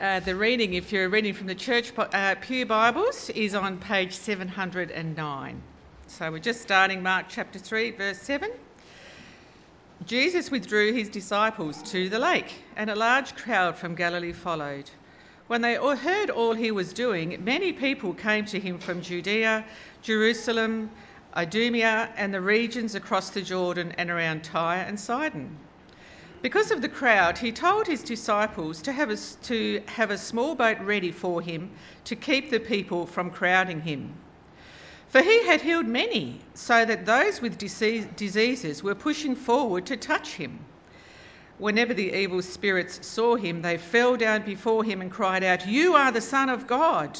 Uh, the reading, if you're reading from the Church uh, Pew Bibles, is on page 709. So we're just starting Mark chapter 3, verse 7. Jesus withdrew his disciples to the lake, and a large crowd from Galilee followed. When they all heard all he was doing, many people came to him from Judea, Jerusalem, Idumea, and the regions across the Jordan and around Tyre and Sidon. Because of the crowd, he told his disciples to have, a, to have a small boat ready for him to keep the people from crowding him. For he had healed many, so that those with diseases were pushing forward to touch him. Whenever the evil spirits saw him, they fell down before him and cried out, You are the Son of God!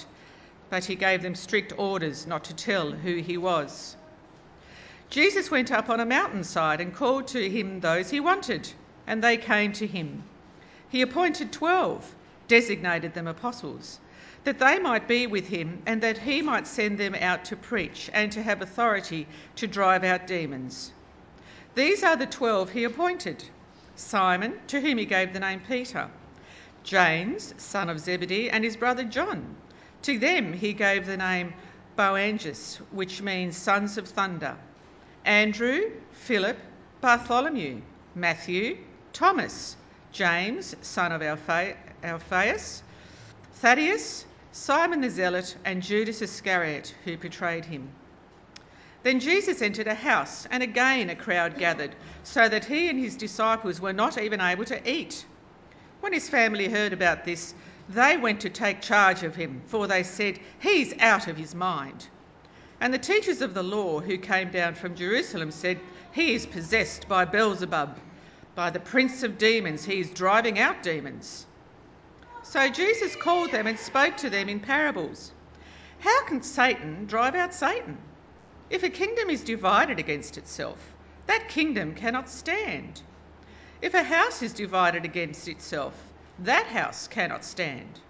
But he gave them strict orders not to tell who he was. Jesus went up on a mountainside and called to him those he wanted and they came to him. He appointed twelve, designated them apostles, that they might be with him and that he might send them out to preach and to have authority to drive out demons. These are the twelve he appointed Simon, to whom he gave the name Peter, James, son of Zebedee, and his brother John. To them he gave the name Boanerges, which means sons of thunder, Andrew, Philip, Bartholomew, Matthew, Thomas, James, son of Alphaeus, Thaddeus, Simon the Zealot, and Judas Iscariot, who betrayed him. Then Jesus entered a house, and again a crowd gathered, so that he and his disciples were not even able to eat. When his family heard about this, they went to take charge of him, for they said, He's out of his mind. And the teachers of the law who came down from Jerusalem said, He is possessed by Beelzebub by the prince of demons, he is driving out demons. So Jesus called them and spoke to them in parables. How can Satan drive out Satan? If a kingdom is divided against itself, that kingdom cannot stand. If a house is divided against itself, that house cannot stand.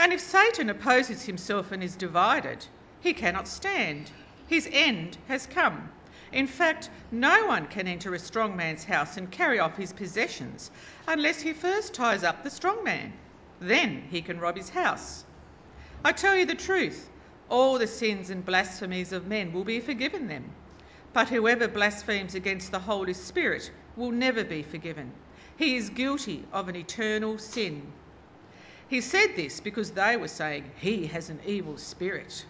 And if Satan opposes himself and is divided, he cannot stand. His end has come. In fact, no one can enter a strong man's house and carry off his possessions unless he first ties up the strong man. Then he can rob his house. I tell you the truth, all the sins and blasphemies of men will be forgiven them. But whoever blasphemes against the Holy Spirit will never be forgiven. He is guilty of an eternal sin. He said this because they were saying, He has an evil spirit.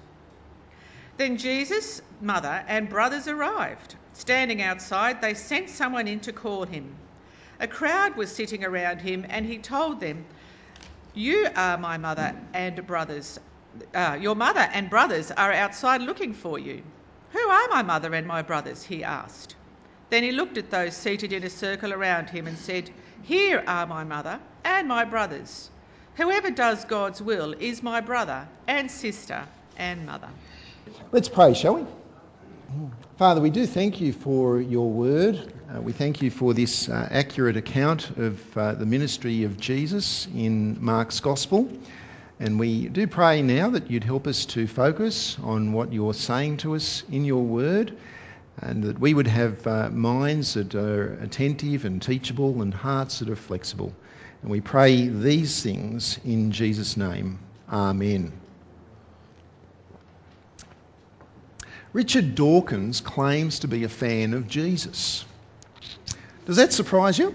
Then Jesus' mother and brothers arrived. Standing outside, they sent someone in to call him. A crowd was sitting around him, and he told them, You are my mother and brothers. Uh, your mother and brothers are outside looking for you. Who are my mother and my brothers? he asked. Then he looked at those seated in a circle around him and said, Here are my mother and my brothers. Whoever does God's will is my brother and sister and mother. Let's pray, shall we? Father, we do thank you for your word. Uh, we thank you for this uh, accurate account of uh, the ministry of Jesus in Mark's Gospel. And we do pray now that you'd help us to focus on what you're saying to us in your word, and that we would have uh, minds that are attentive and teachable and hearts that are flexible. And we pray these things in Jesus' name. Amen. Richard Dawkins claims to be a fan of Jesus. Does that surprise you?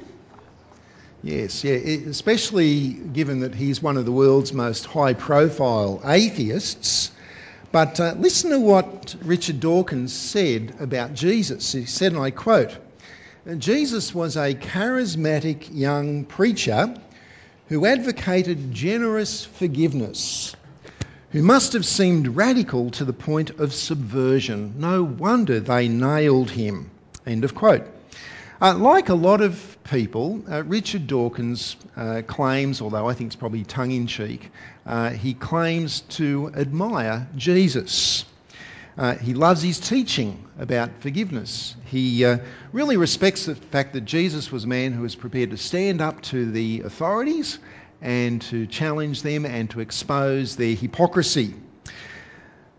Yes, yeah, especially given that he's one of the world's most high profile atheists. But uh, listen to what Richard Dawkins said about Jesus. He said, and I quote, Jesus was a charismatic young preacher who advocated generous forgiveness who must have seemed radical to the point of subversion. No wonder they nailed him. End of quote. Uh, like a lot of people, uh, Richard Dawkins uh, claims, although I think it's probably tongue in cheek, uh, he claims to admire Jesus. Uh, he loves his teaching about forgiveness. He uh, really respects the fact that Jesus was a man who was prepared to stand up to the authorities and to challenge them and to expose their hypocrisy.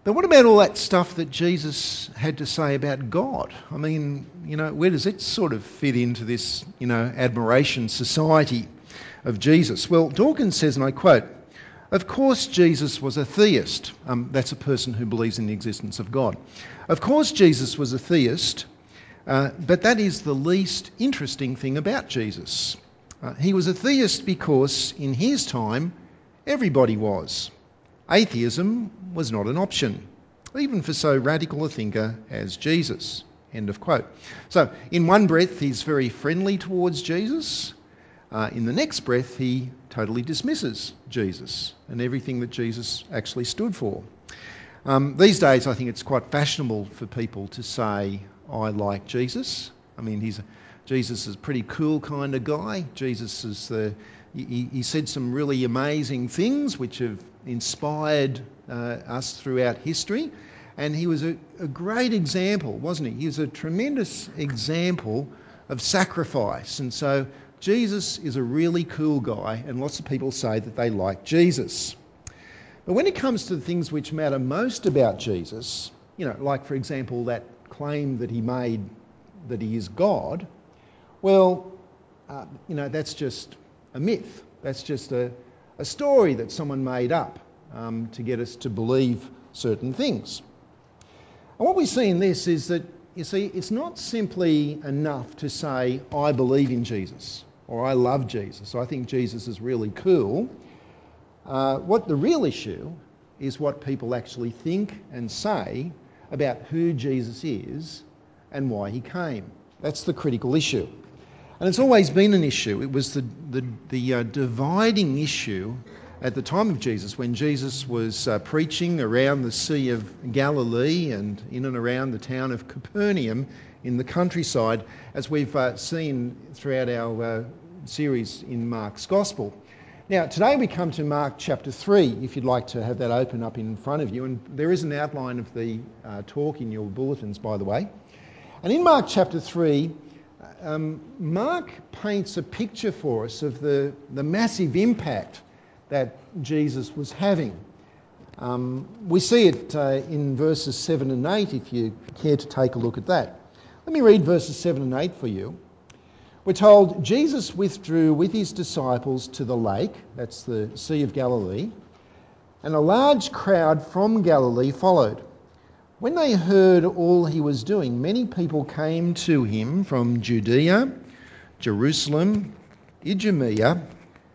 But what about all that stuff that Jesus had to say about God? I mean, you know, where does it sort of fit into this, you know, admiration society of Jesus? Well, Dawkins says, and I quote, Of course, Jesus was a theist. Um, that's a person who believes in the existence of God. Of course, Jesus was a theist, uh, but that is the least interesting thing about Jesus. Uh, he was a theist because in his time, everybody was. Atheism was not an option, even for so radical a thinker as Jesus. End of quote. So, in one breath, he's very friendly towards Jesus. Uh, in the next breath, he totally dismisses Jesus and everything that Jesus actually stood for. Um, these days, I think it's quite fashionable for people to say, I like Jesus. I mean, he's a, Jesus is a pretty cool kind of guy. Jesus is the, he, he said some really amazing things which have inspired uh, us throughout history. And he was a, a great example, wasn't he? He was a tremendous example of sacrifice. And so Jesus is a really cool guy, and lots of people say that they like Jesus. But when it comes to the things which matter most about Jesus, you know, like for example that claim that he made that he is God, well, uh, you know, that's just a myth. That's just a, a story that someone made up um, to get us to believe certain things. And what we see in this is that, you see, it's not simply enough to say, I believe in Jesus or I love Jesus. Or I think Jesus is really cool. Uh, what the real issue is what people actually think and say about who Jesus is and why he came. That's the critical issue. And it's always been an issue. It was the, the, the uh, dividing issue at the time of Jesus when Jesus was uh, preaching around the Sea of Galilee and in and around the town of Capernaum in the countryside, as we've uh, seen throughout our series in Mark's Gospel. Now, today we come to Mark chapter 3, if you'd like to have that open up in front of you. And there is an outline of the talk in your bulletins, by the way. And in Mark chapter 3, um, Mark paints a picture for us of the, the massive impact that Jesus was having. Um, we see it uh, in verses 7 and 8 if you care to take a look at that. Let me read verses 7 and 8 for you. We're told Jesus withdrew with his disciples to the lake, that's the Sea of Galilee, and a large crowd from Galilee followed. When they heard all he was doing, many people came to him from Judea, Jerusalem, Idumea,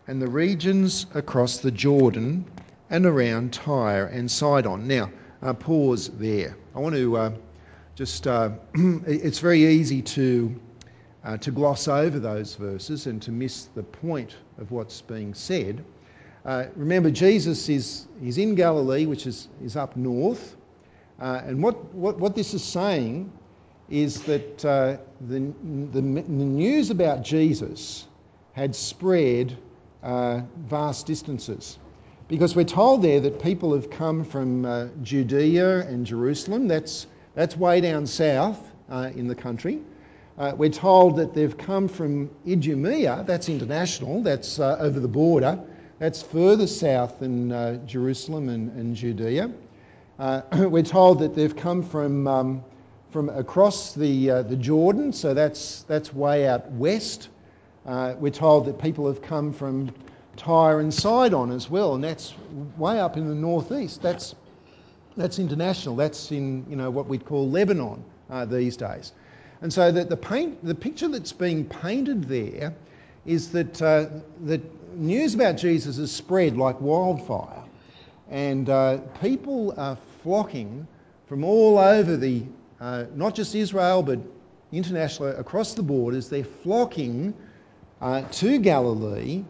and the regions across the Jordan and around Tyre and Sidon. Now, uh, pause there. I want to uh, just, uh, it's very easy to, uh, to gloss over those verses and to miss the point of what's being said. Uh, remember, Jesus is he's in Galilee, which is, is up north. Uh, and what, what, what this is saying is that uh, the, the, news about Jesus had spread uh, vast distances. Because we're told there that people have come from Judea and Jerusalem, that's that's way down south in the country. We're told that they've come from Idumea, that's international, that's over the border, that's further south than Jerusalem and, and Judea. Uh, we're told that they've come from, um, from across the, uh, the Jordan, so that's, that's way out west. we're told that people have come from Tyre and Sidon as well, and that's way up in the northeast. That's that's international. That's in you know what we'd call Lebanon uh, these days. And so that the paint, the picture that's being painted there is that uh, that news about Jesus is spread like wildfire, and uh, people are flocking from all over the uh, not just Israel but internationally across the borders. They're flocking uh, to Galilee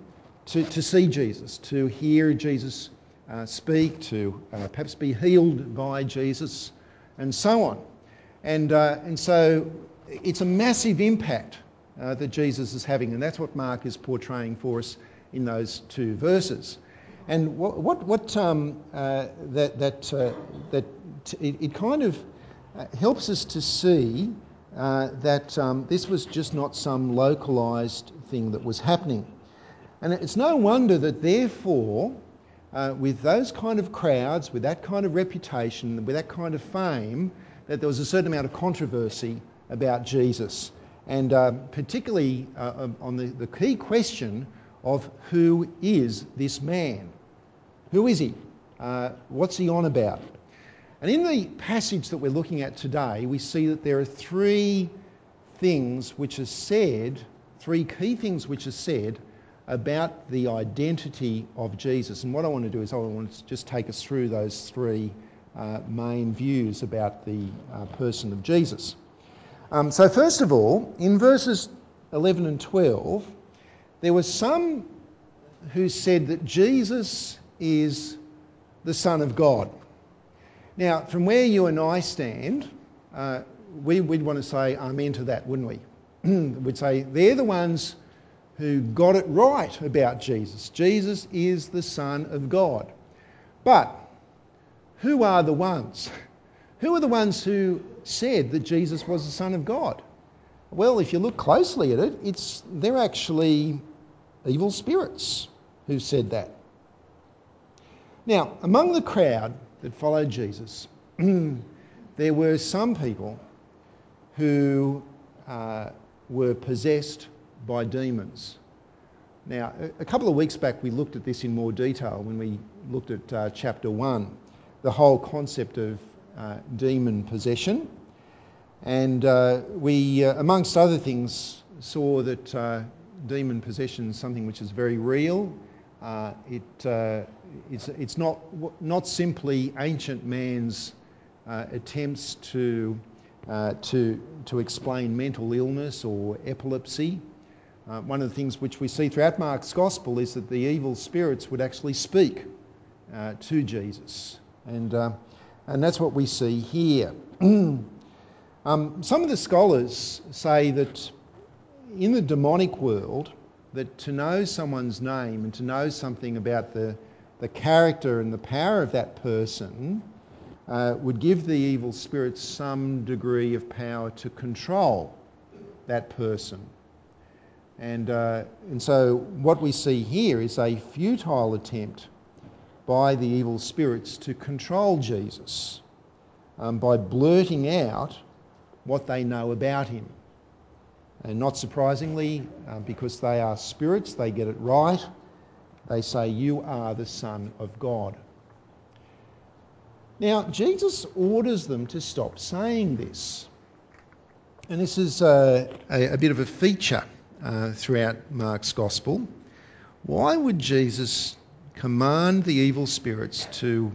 to, to see Jesus, to hear Jesus uh, speak, to uh, perhaps be healed by Jesus, and so on. And, uh, and so it's a massive impact that Jesus is having, and that's what Mark is portraying for us in those two verses. And what, what, what um, uh, that, that, uh, that it, it, kind of helps us to see that um, this was just not some localised thing that was happening. And it's no wonder that, therefore, uh, with those kind of crowds, with that kind of reputation, with that kind of fame, that there was a certain amount of controversy about Jesus. And uh, particularly uh, on the, the key question of who is this man? Who is he? Uh, what's he on about? And in the passage that we're looking at today, we see that there are three things which are said, three key things which are said about the identity of Jesus. And what I want to do is I want to just take us through those three uh, main views about the uh, person of Jesus. Um, so, first of all, in verses 11 and 12, there were some who said that Jesus is the Son of God. Now, from where you and I stand, uh, we, would want to say amen to that, wouldn't we? we'd say they're the ones who got it right about Jesus. Jesus is the Son of God. But who are the ones? Who are the ones who said that Jesus was the Son of God? Well, if you look closely at it, it's, they're actually evil spirits who said that. Now, among the crowd that followed Jesus, there were some people who uh, were possessed by demons. Now, a couple of weeks back, we looked at this in more detail when we looked at uh, chapter 1, the whole concept of uh, demon possession. And uh, we, uh, amongst other things, saw that uh, demon possession is something which is very real. Uh, it, it's, it's not, not simply ancient man's attempts to, to, to explain mental illness or epilepsy. Uh, one of the things which we see throughout Mark's gospel is that the evil spirits would actually speak uh, to Jesus. And, uh, and that's what we see here. um, some of the scholars say that in the demonic world, that to know someone's name and to know something about the, the character and the power of that person uh, would give the evil spirits some degree of power to control that person. And, uh, and so what we see here is a futile attempt by the evil spirits to control Jesus um, by blurting out what they know about him. And not surprisingly, uh, because they are spirits, they get it right. They say, You are the Son of God. Now, Jesus orders them to stop saying this. And this is uh, a, a, bit of a feature uh, throughout Mark's Gospel. Why would Jesus command the evil spirits to,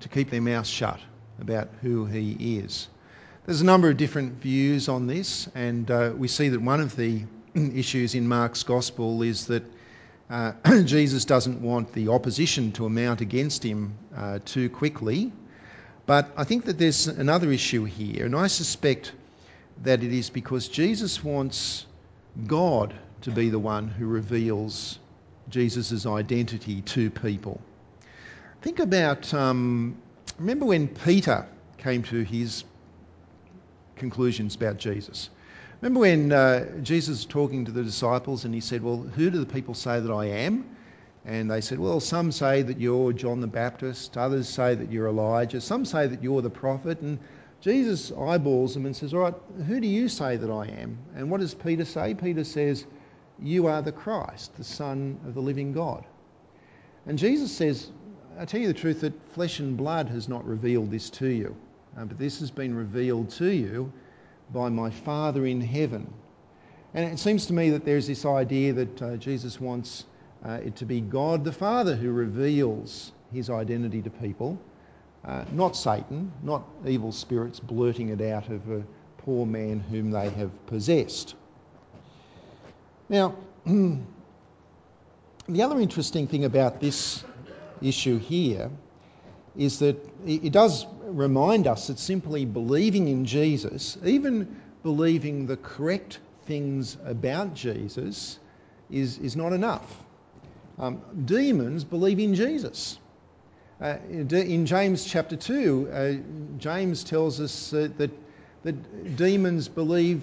to keep their mouths shut about who he is? There's a number of different views on this, and uh, we see that one of the issues in Mark's Gospel is that uh, Jesus doesn't want the opposition to amount against him uh, too quickly. But I think that there's another issue here, and I suspect that it is because Jesus wants God to be the one who reveals Jesus' identity to people. Think about, um, remember when Peter came to his conclusions about Jesus? Remember when uh, Jesus was talking to the disciples and he said, Well, who do the people say that I am? And they said, Well, some say that you're John the Baptist, others say that you're Elijah, some say that you're the prophet. And Jesus eyeballs them and says, All right, who do you say that I am? And what does Peter say? Peter says, You are the Christ, the Son of the living God. And Jesus says, I tell you the truth that flesh and blood has not revealed this to you, uh, but this has been revealed to you by my Father in heaven. And it seems to me that there's this idea that uh, Jesus wants uh, it to be God the Father who reveals his identity to people uh, not Satan, not evil spirits blurting it out of a poor man whom they have possessed. Now, the other interesting thing about this issue here is that it does remind us that simply believing in Jesus, even believing the correct things about Jesus, is, is not enough. Um, demons believe in Jesus. Uh, in James chapter 2, uh, James tells us that, that demons believe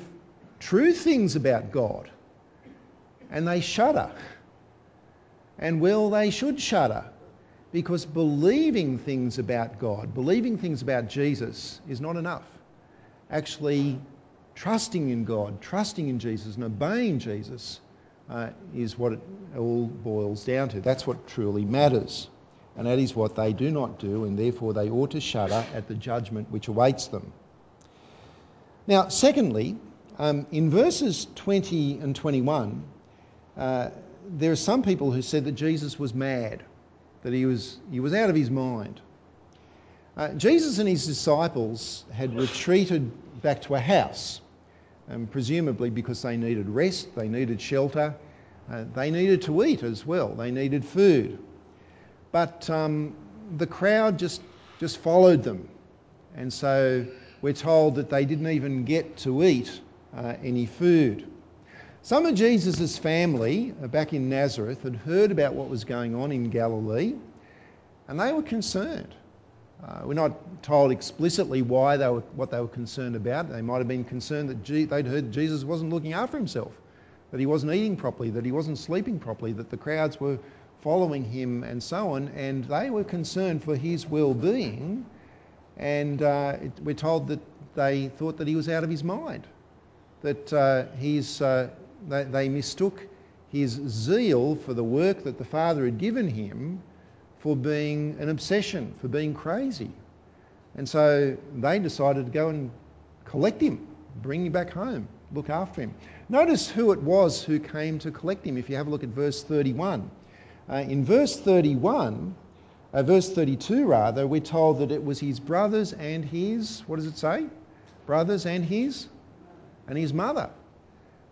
true things about God and they shudder. And well, they should shudder because believing things about God, believing things about Jesus is not enough. Actually, trusting in God, trusting in Jesus, and obeying Jesus uh, is what it all boils down to. That's what truly matters. and that is what they do not do, and therefore they ought to shudder at the judgment which awaits them. Now, secondly, um, in verses 20 and 21, uh, there are some people who said that Jesus was mad, that he was, he was out of his mind. Uh, Jesus and his disciples had retreated back to a house, um, presumably because they needed rest, they needed shelter, uh, they needed to eat as well, they needed food. But um, the crowd just, just followed them. And so we're told that they didn't even get to eat uh, any food. Some of Jesus' family uh, back in Nazareth had heard about what was going on in Galilee and they were concerned. Uh, we're not told explicitly why they were, what they were concerned about. They might have been concerned that G- they'd heard Jesus wasn't looking after himself, that he wasn't eating properly, that he wasn't sleeping properly, that the crowds were following him, and so on. And they were concerned for his well-being. And uh, it, we're told that they thought that he was out of his mind, that uh, he's, uh, they, they mistook his zeal for the work that the Father had given him for being an obsession, for being crazy. And so they decided to go and collect him, bring him back home, look after him. Notice who it was who came to collect him if you have a look at verse 31. Uh, in verse 31, uh, verse 32 rather, we're told that it was his brothers and his, what does it say? Brothers and his, and his mother.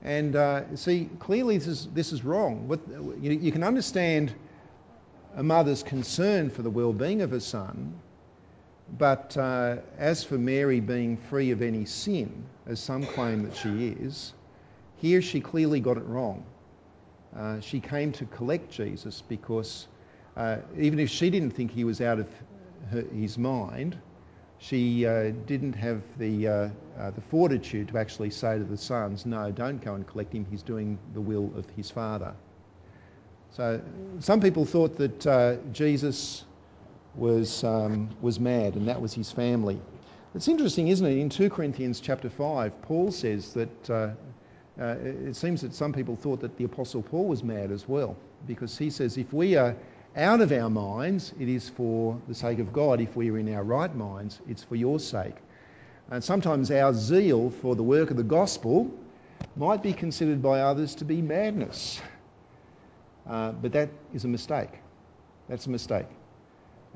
And uh, see, clearly this is, this is wrong. What, you, you can understand a mother's concern for the well-being of her son, but uh, as for Mary being free of any sin, as some claim that she is, here she clearly got it wrong. Uh, she came to collect Jesus because uh, even if she didn't think he was out of her, his mind, she uh, didn't have the, uh, uh, the fortitude to actually say to the sons, no, don't go and collect him, he's doing the will of his father. So some people thought that Jesus was, um, was mad and that was his family. It's interesting, isn't it? In 2 Corinthians chapter 5, Paul says that uh, uh, it seems that some people thought that the Apostle Paul was mad as well because he says, if we are out of our minds, it is for the sake of God. If we are in our right minds, it's for your sake. And sometimes our zeal for the work of the gospel might be considered by others to be madness. Uh, but that is a mistake. That's a mistake.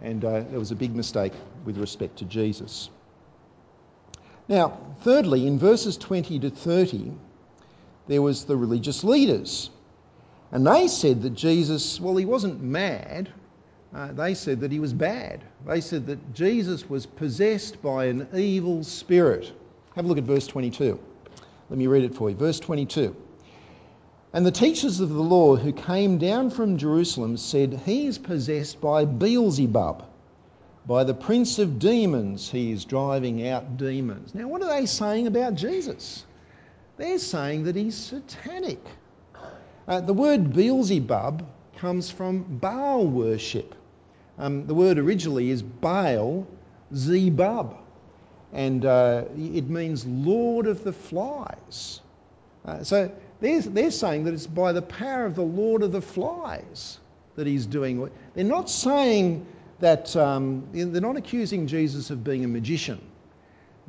And uh, it was a big mistake with respect to Jesus. Now, thirdly, in verses 20 to 30, there was the religious leaders. And they said that Jesus, well, he wasn't mad. Uh, they said that he was bad. They said that Jesus was possessed by an evil spirit. Have a look at verse 22. Let me read it for you. Verse 22. And the teachers of the law who came down from Jerusalem said, He is possessed by Beelzebub. By the prince of demons, he is driving out demons. Now, what are they saying about Jesus? They're saying that he's satanic. Uh, the word Beelzebub comes from Baal worship. Um, the word originally is Baal Zebub, and uh, it means Lord of the Flies. Uh, so they're, they're saying that it's by the power of the Lord of the Flies that he's doing. They're not saying that, um, they're not accusing Jesus of being a magician.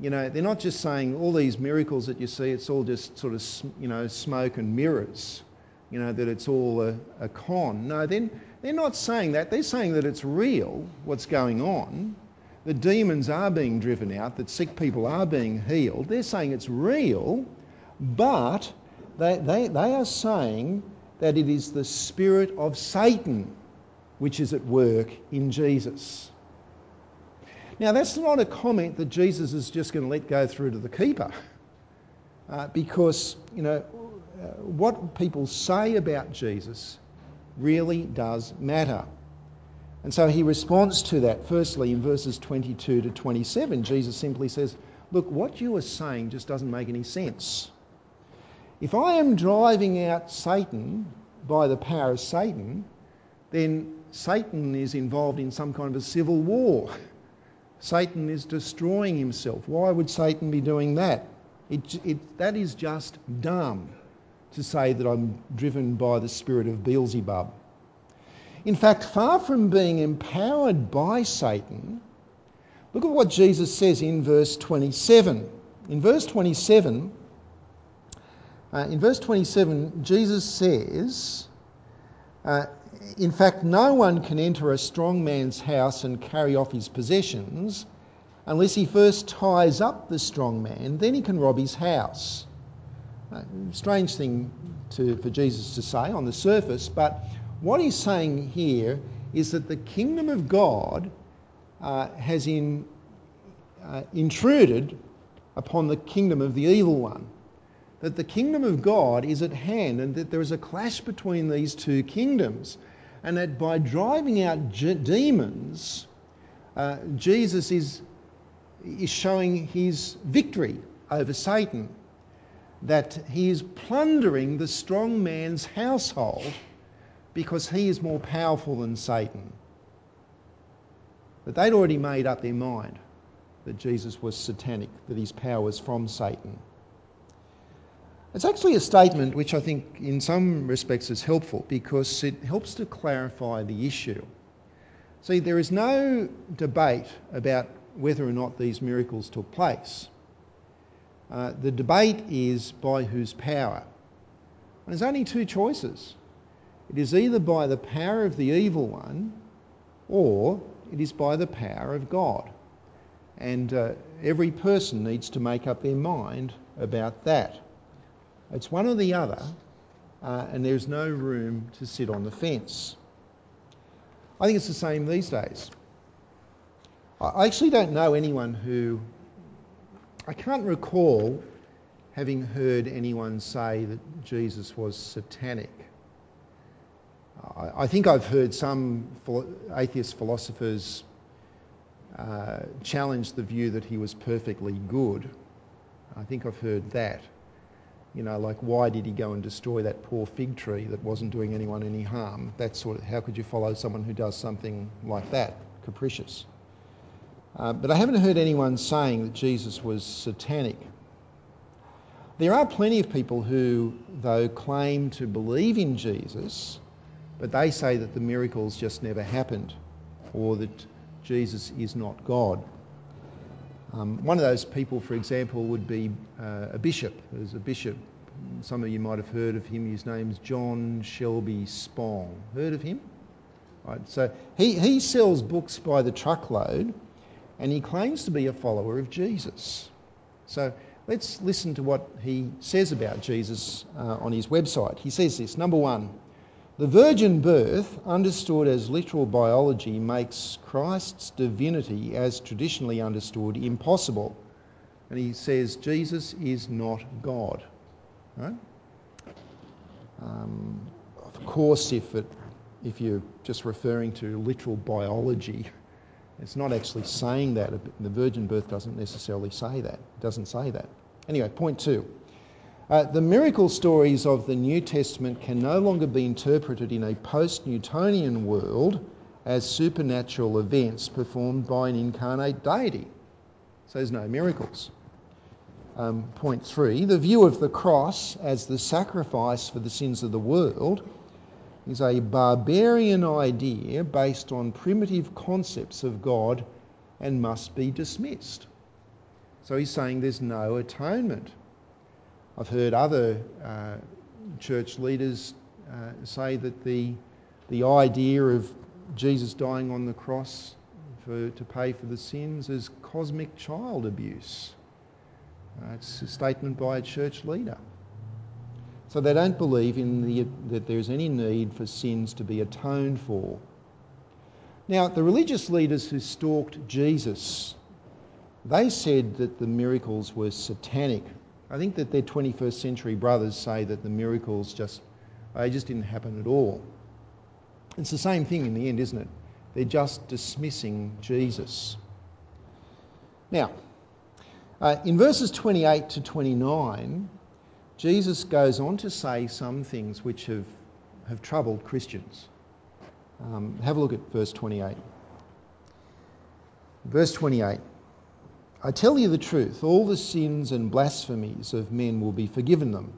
You know, they're not just saying all these miracles that you see, it's all just sort of, you know, smoke and mirrors, you know, that it's all a, a con. No, they're, they're not saying that. They're saying that it's real, what's going on. The demons are being driven out, that sick people are being healed. They're saying it's real, but they, they, they are saying that it is the spirit of Satan which is at work in Jesus. Now, that's not a comment that Jesus is just going to let go through to the keeper, uh, because, you know, Uh, what people say about Jesus really does matter. And so he responds to that. Firstly, in verses 22 to 27, Jesus simply says, Look, what you are saying just doesn't make any sense. If I am driving out Satan by the power of Satan, then Satan is involved in some kind of a civil war. Satan is destroying himself. Why would Satan be doing that? It, it, that is just dumb to say that I'm driven by the spirit of Beelzebub. In fact, far from being empowered by Satan, look at what Jesus says in verse 27. In verse 27, uh, in verse 27, Jesus says, uh, In fact, no one can enter a strong man's house and carry off his possessions unless he first ties up the strong man, then he can rob his house. Uh, strange thing to, for Jesus to say on the surface, but what he's saying here is that the kingdom of God uh, has in, uh, intruded upon the kingdom of the evil one. That the kingdom of God is at hand and that there is a clash between these two kingdoms. And that by driving out g- demons, uh, Jesus is, is showing his victory over Satan. That he is plundering the strong man's household because he is more powerful than Satan. But they'd already made up their mind that Jesus was satanic, that his power was from Satan. It's actually a statement which I think, in some respects, is helpful because it helps to clarify the issue. See, there is no debate about whether or not these miracles took place. Uh, the debate is by whose power. And there's only two choices it is either by the power of the evil one or it is by the power of God. And uh, every person needs to make up their mind about that. It's one or the other, uh, and there's no room to sit on the fence. I think it's the same these days. I actually don't know anyone who. I can't recall having heard anyone say that Jesus was satanic. I think I've heard some atheist philosophers uh, challenge the view that he was perfectly good. I think I've heard that. You know, like why did he go and destroy that poor fig tree that wasn't doing anyone any harm? That sort of, how could you follow someone who does something like that, capricious? Uh, but I haven't heard anyone saying that Jesus was satanic. There are plenty of people who, though, claim to believe in Jesus, but they say that the miracles just never happened or that Jesus is not God. Um, one of those people, for example, would be uh, a bishop. There's a bishop, some of you might have heard of him. His name's John Shelby Spong. Heard of him? Right, so he, he sells books by the truckload and he claims to be a follower of Jesus. So let's listen to what he says about Jesus uh, on his website. He says this number one, the virgin birth, understood as literal biology, makes Christ's divinity, as traditionally understood, impossible. And he says Jesus is not God. Right? Um, of course, if, it, if you're just referring to literal biology, it's not actually saying that. The virgin birth doesn't necessarily say that. It doesn't say that. Anyway, point two. Uh, the miracle stories of the New Testament can no longer be interpreted in a post Newtonian world as supernatural events performed by an incarnate deity. So there's no miracles. Um, point three the view of the cross as the sacrifice for the sins of the world is a barbarian idea based on primitive concepts of God and must be dismissed. So he's saying there's no atonement. I've heard other uh, church leaders uh, say that the, the idea of Jesus dying on the cross for, to pay for the sins is cosmic child abuse. Uh, it's a statement by a church leader. So they don't believe in the, that there's any need for sins to be atoned for. Now, the religious leaders who stalked Jesus, they said that the miracles were satanic I think that their 21st century brothers say that the miracles just, they just didn't happen at all. It's the same thing in the end, isn't it? They're just dismissing Jesus. Now, uh, in verses 28 to 29, Jesus goes on to say some things which have, have troubled Christians. Um, have a look at verse 28. Verse 28 I tell you the truth, all the sins and blasphemies of men will be forgiven them.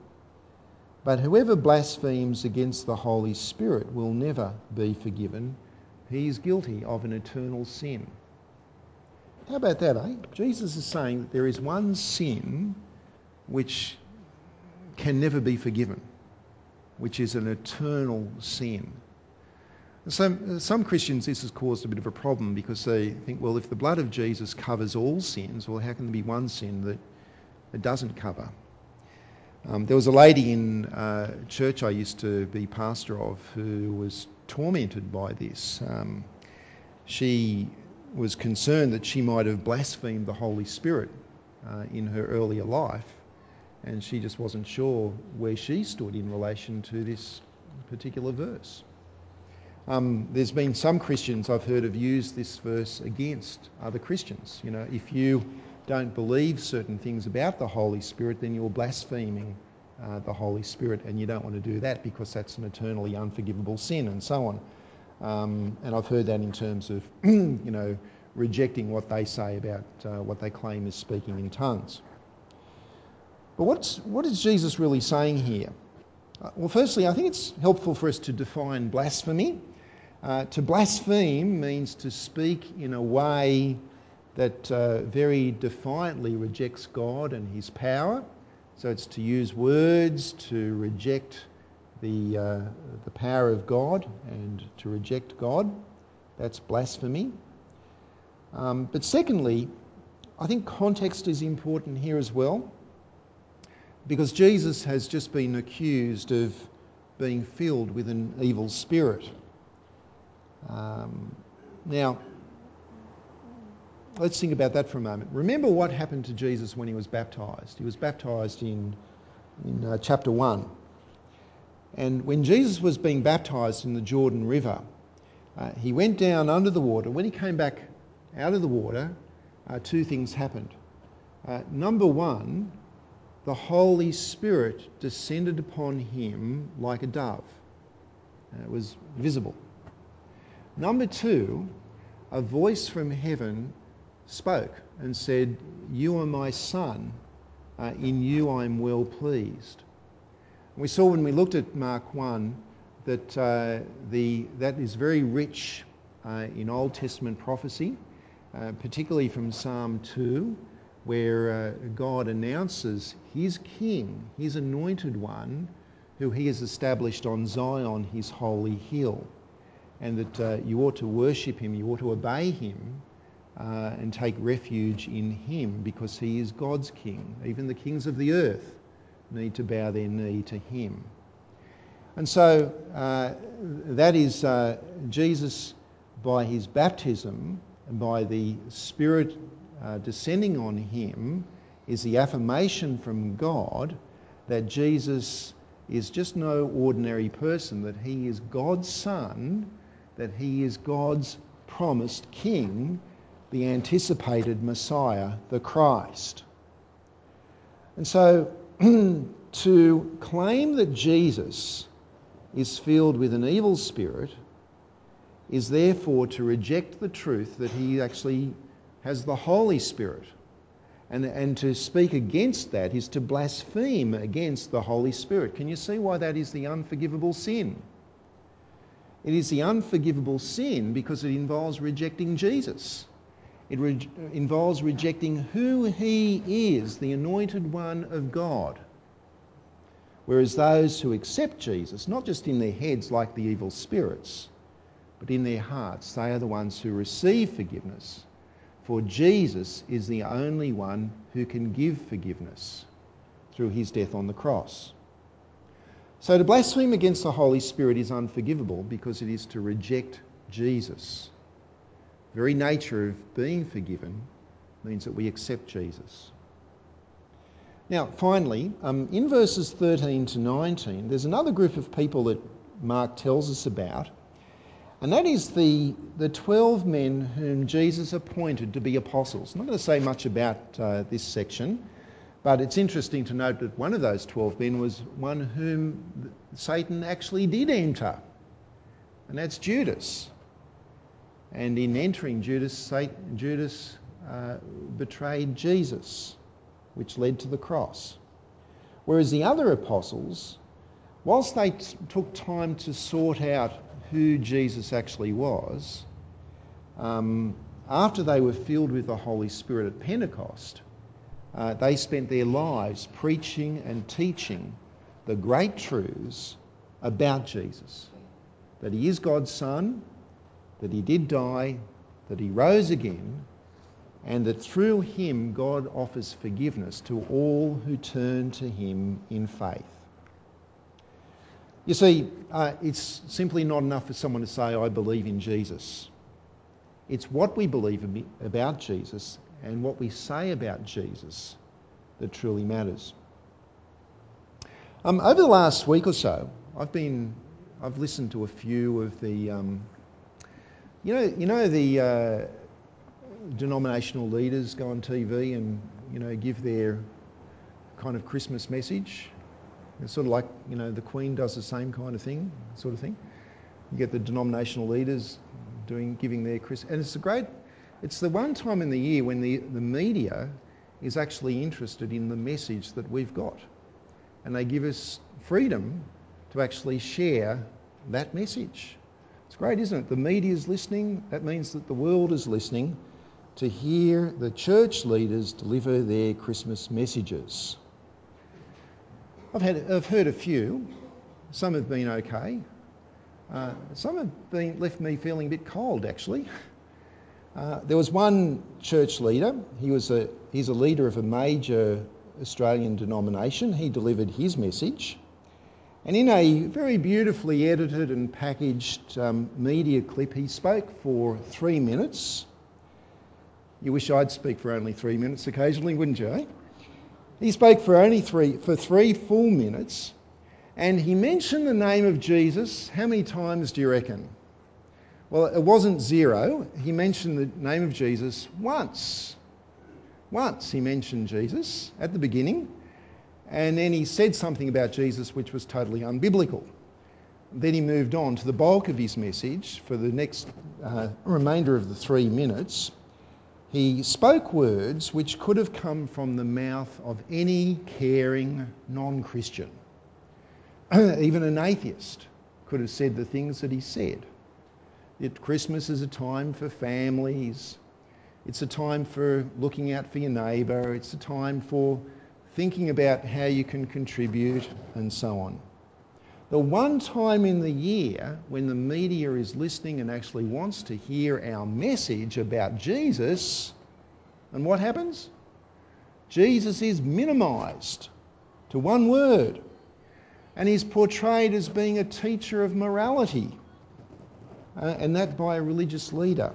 But whoever blasphemes against the Holy Spirit will never be forgiven. He is guilty of an eternal sin. How about that, eh? Jesus is saying that there is one sin which can never be forgiven, which is an eternal sin. So, some Christians, this has caused a bit of a problem because they think, well, if the blood of Jesus covers all sins, well, how can there be one sin that it doesn't cover? Um, there was a lady in uh, church I used to be pastor of who was tormented by this. Um, she was concerned that she might have blasphemed the Holy Spirit uh, in her earlier life, and she just wasn't sure where she stood in relation to this particular verse. Um, there's been some Christians I've heard have used this verse against other Christians. You know, if you don't believe certain things about the Holy Spirit, then you're blaspheming uh, the Holy Spirit, and you don't want to do that because that's an eternally unforgivable sin, and so on. Um, and I've heard that in terms of, you know, rejecting what they say about uh, what they claim is speaking in tongues. But what's, what is Jesus really saying here? Uh, well, firstly, I think it's helpful for us to define blasphemy. Uh, to blaspheme means to speak in a way that uh, very defiantly rejects God and his power. So it's to use words to reject the, uh, the power of God and to reject God. That's blasphemy. Um, but secondly, I think context is important here as well because Jesus has just been accused of being filled with an evil spirit. Um, now, let's think about that for a moment. Remember what happened to Jesus when he was baptized. He was baptized in, in uh, chapter 1. And when Jesus was being baptized in the Jordan River, uh, he went down under the water. When he came back out of the water, uh, two things happened. Uh, number one, the Holy Spirit descended upon him like a dove. Uh, it was visible. Number two, a voice from heaven spoke and said, You are my son, uh, in you I am well pleased. We saw when we looked at Mark 1 that, uh, the, that is very rich uh, in Old Testament prophecy, uh, particularly from Psalm 2, where uh, God announces his king, his anointed one, who he has established on Zion, his holy hill, and that uh, you ought to worship him, you ought to obey him, uh, and take refuge in him because he is God's king. Even the kings of the earth need to bow their knee to him. And so uh, that is uh, Jesus, by his baptism and by the Spirit Uh, descending on him, is the affirmation from God that Jesus is just no ordinary person, that he is God's Son, that he is God's promised King, the anticipated Messiah, the Christ. And so to claim that Jesus is filled with an evil spirit is therefore to reject the truth that he actually has the Holy Spirit. And, and to speak against that is to blaspheme against the Holy Spirit. Can you see why that is the unforgivable sin? It is the unforgivable sin because it involves rejecting Jesus. It re- involves rejecting who he is, the anointed one of God. Whereas those who accept Jesus, not just in their heads like the evil spirits, but in their hearts, they are the ones who receive forgiveness. For Jesus is the only one who can give forgiveness through his death on the cross. So to blaspheme against the Holy Spirit is unforgivable because it is to reject Jesus. The very nature of being forgiven means that we accept Jesus. Now, finally, um, in verses 13 to 19, there's another group of people that Mark tells us about, and that is the, the 12 men whom Jesus appointed to be apostles. I'm not going to say much about uh, this section, but it's interesting to note that one of those 12 men was one whom Satan actually did enter, and that's Judas. And in entering Judas, Satan, Judas uh, betrayed Jesus, which led to the cross. Whereas the other apostles whilst they t- took time to sort out who Jesus actually was, um, after they were filled with the Holy Spirit at Pentecost, uh, they spent their lives preaching and teaching the great truths about Jesus that he is God's Son, that he did die, that he rose again, and that through him God offers forgiveness to all who turn to him in faith. You see, uh, it's simply not enough for someone to say, I believe in Jesus. It's what we believe about Jesus and what we say about Jesus that truly matters. Um, over the last week or so, I've been, I've listened to a few of the, um, you know, you know the uh, denominational leaders go on TV and you know give their kind of Christmas message. It's sort of like you know the Queen does the same kind of thing, sort of thing. You get the denominational leaders doing giving their Christmas, and it's a great. It's the one time in the year when the, the media is actually interested in the message that we've got. And they give us freedom to actually share that message. It's great, isn't it? The media is listening. That means that the world is listening to hear the church leaders deliver their Christmas messages. I've, had, I've heard a few. Some have been okay. Uh, some have been, left me feeling a bit cold, actually. Uh, there was one church leader. He was a, he's a leader of a major Australian denomination. He delivered his message. And in a very beautifully edited and packaged um, media clip, he spoke for three minutes. You wish I'd speak for only three minutes occasionally, wouldn't you? Eh? He spoke for only three, for three full minutes, and he mentioned the name of Jesus. How many times do you reckon? Well, it wasn't zero. He mentioned the name of Jesus once. Once he mentioned Jesus at the beginning, and then he said something about Jesus which was totally unbiblical. Then he moved on to the bulk of his message for the next uh, remainder of the three minutes. He spoke words which could have come from the mouth of any caring non Christian. Even an atheist could have said the things that he said. That Christmas is a time for families. It's a time for looking out for your neighbour. It's a time for thinking about how you can contribute and so on. The one time in the year when the media is listening and actually wants to hear our message about Jesus, and what happens? Jesus is minimised to one word, and he's portrayed as being a teacher of morality uh, and that by a religious leader.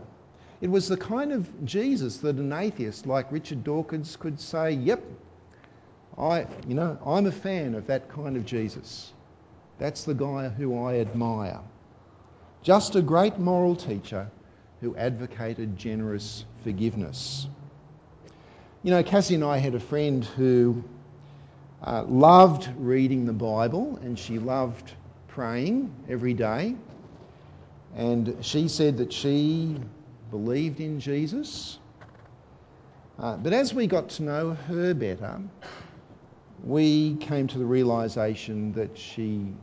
It was the kind of Jesus that an atheist like Richard Dawkins could say, "Yep, I, you know, I'm a fan of that kind of Jesus. That's the guy who I admire. Just a great moral teacher who advocated generous forgiveness." You know, Cassie and I had a friend who uh, loved reading the Bible and she loved praying every day. And she said that she believed in Jesus. Uh, but as we got to know her better, we came to the realization that she,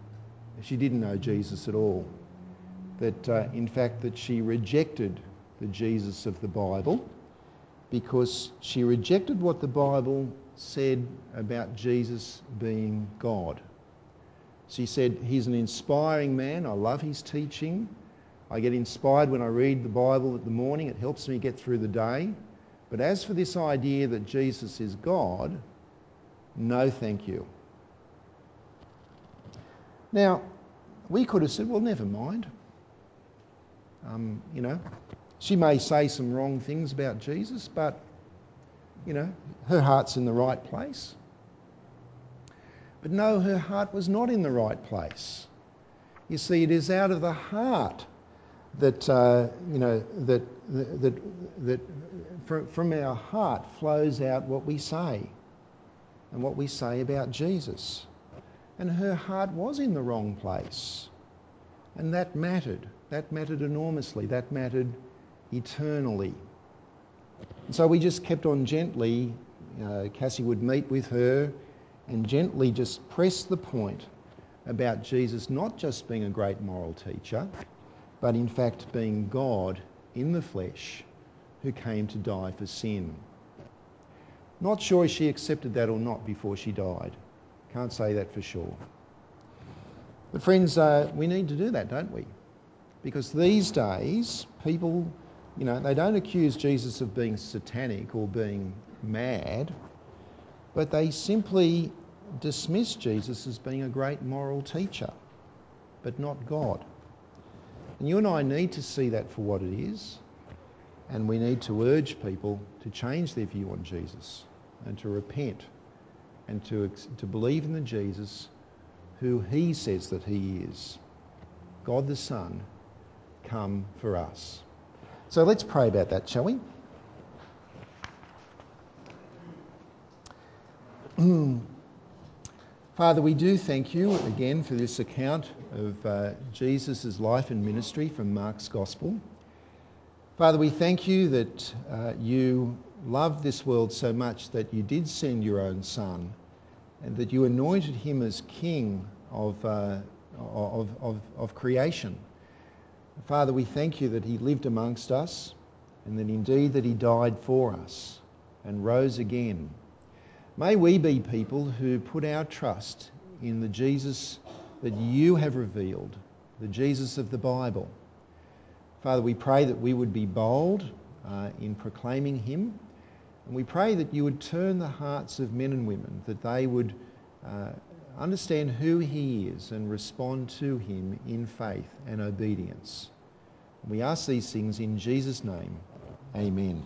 she didn't know Jesus at all. That uh, in fact that she rejected the Jesus of the Bible because she rejected what the Bible said about Jesus being God. She said, He's an inspiring man. I love his teaching. I get inspired when I read the Bible at the morning, it helps me get through the day. But as for this idea that Jesus is God, no thank you. Now, we could have said, well, never mind. Um, you know, she may say some wrong things about Jesus, but, you know, her heart's in the right place. But no, her heart was not in the right place. You see, it is out of the heart that, uh, you know, that, that, that from, from our heart flows out what we say and what we say about Jesus. And her heart was in the wrong place. And that mattered. That mattered enormously. That mattered eternally. And so we just kept on gently. Uh, Cassie would meet with her and gently just press the point about Jesus not just being a great moral teacher, but in fact being God in the flesh who came to die for sin. Not sure if she accepted that or not before she died. Can't say that for sure. But, friends, uh, we need to do that, don't we? Because these days, people, you know, they don't accuse Jesus of being satanic or being mad, but they simply dismiss Jesus as being a great moral teacher, but not God. And you and I need to see that for what it is, and we need to urge people to change their view on Jesus and to repent and to, to believe in the Jesus who he says that he is God the Son, come for us. So let's pray about that, shall we? Father, we do thank you again for this account of uh, Jesus' life and ministry from Mark's Gospel. Father, we thank you that uh, you loved this world so much that you did send your own Son and that you anointed him as King of, uh, of, of, of creation. Father, we thank you that he lived amongst us and that indeed that he died for us and rose again May we be people who put our trust in the Jesus that you have revealed, the Jesus of the Bible. Father, we pray that we would be bold uh, in proclaiming him. And we pray that you would turn the hearts of men and women, that they would uh, understand who he is and respond to him in faith and obedience. We ask these things in Jesus' name. Amen.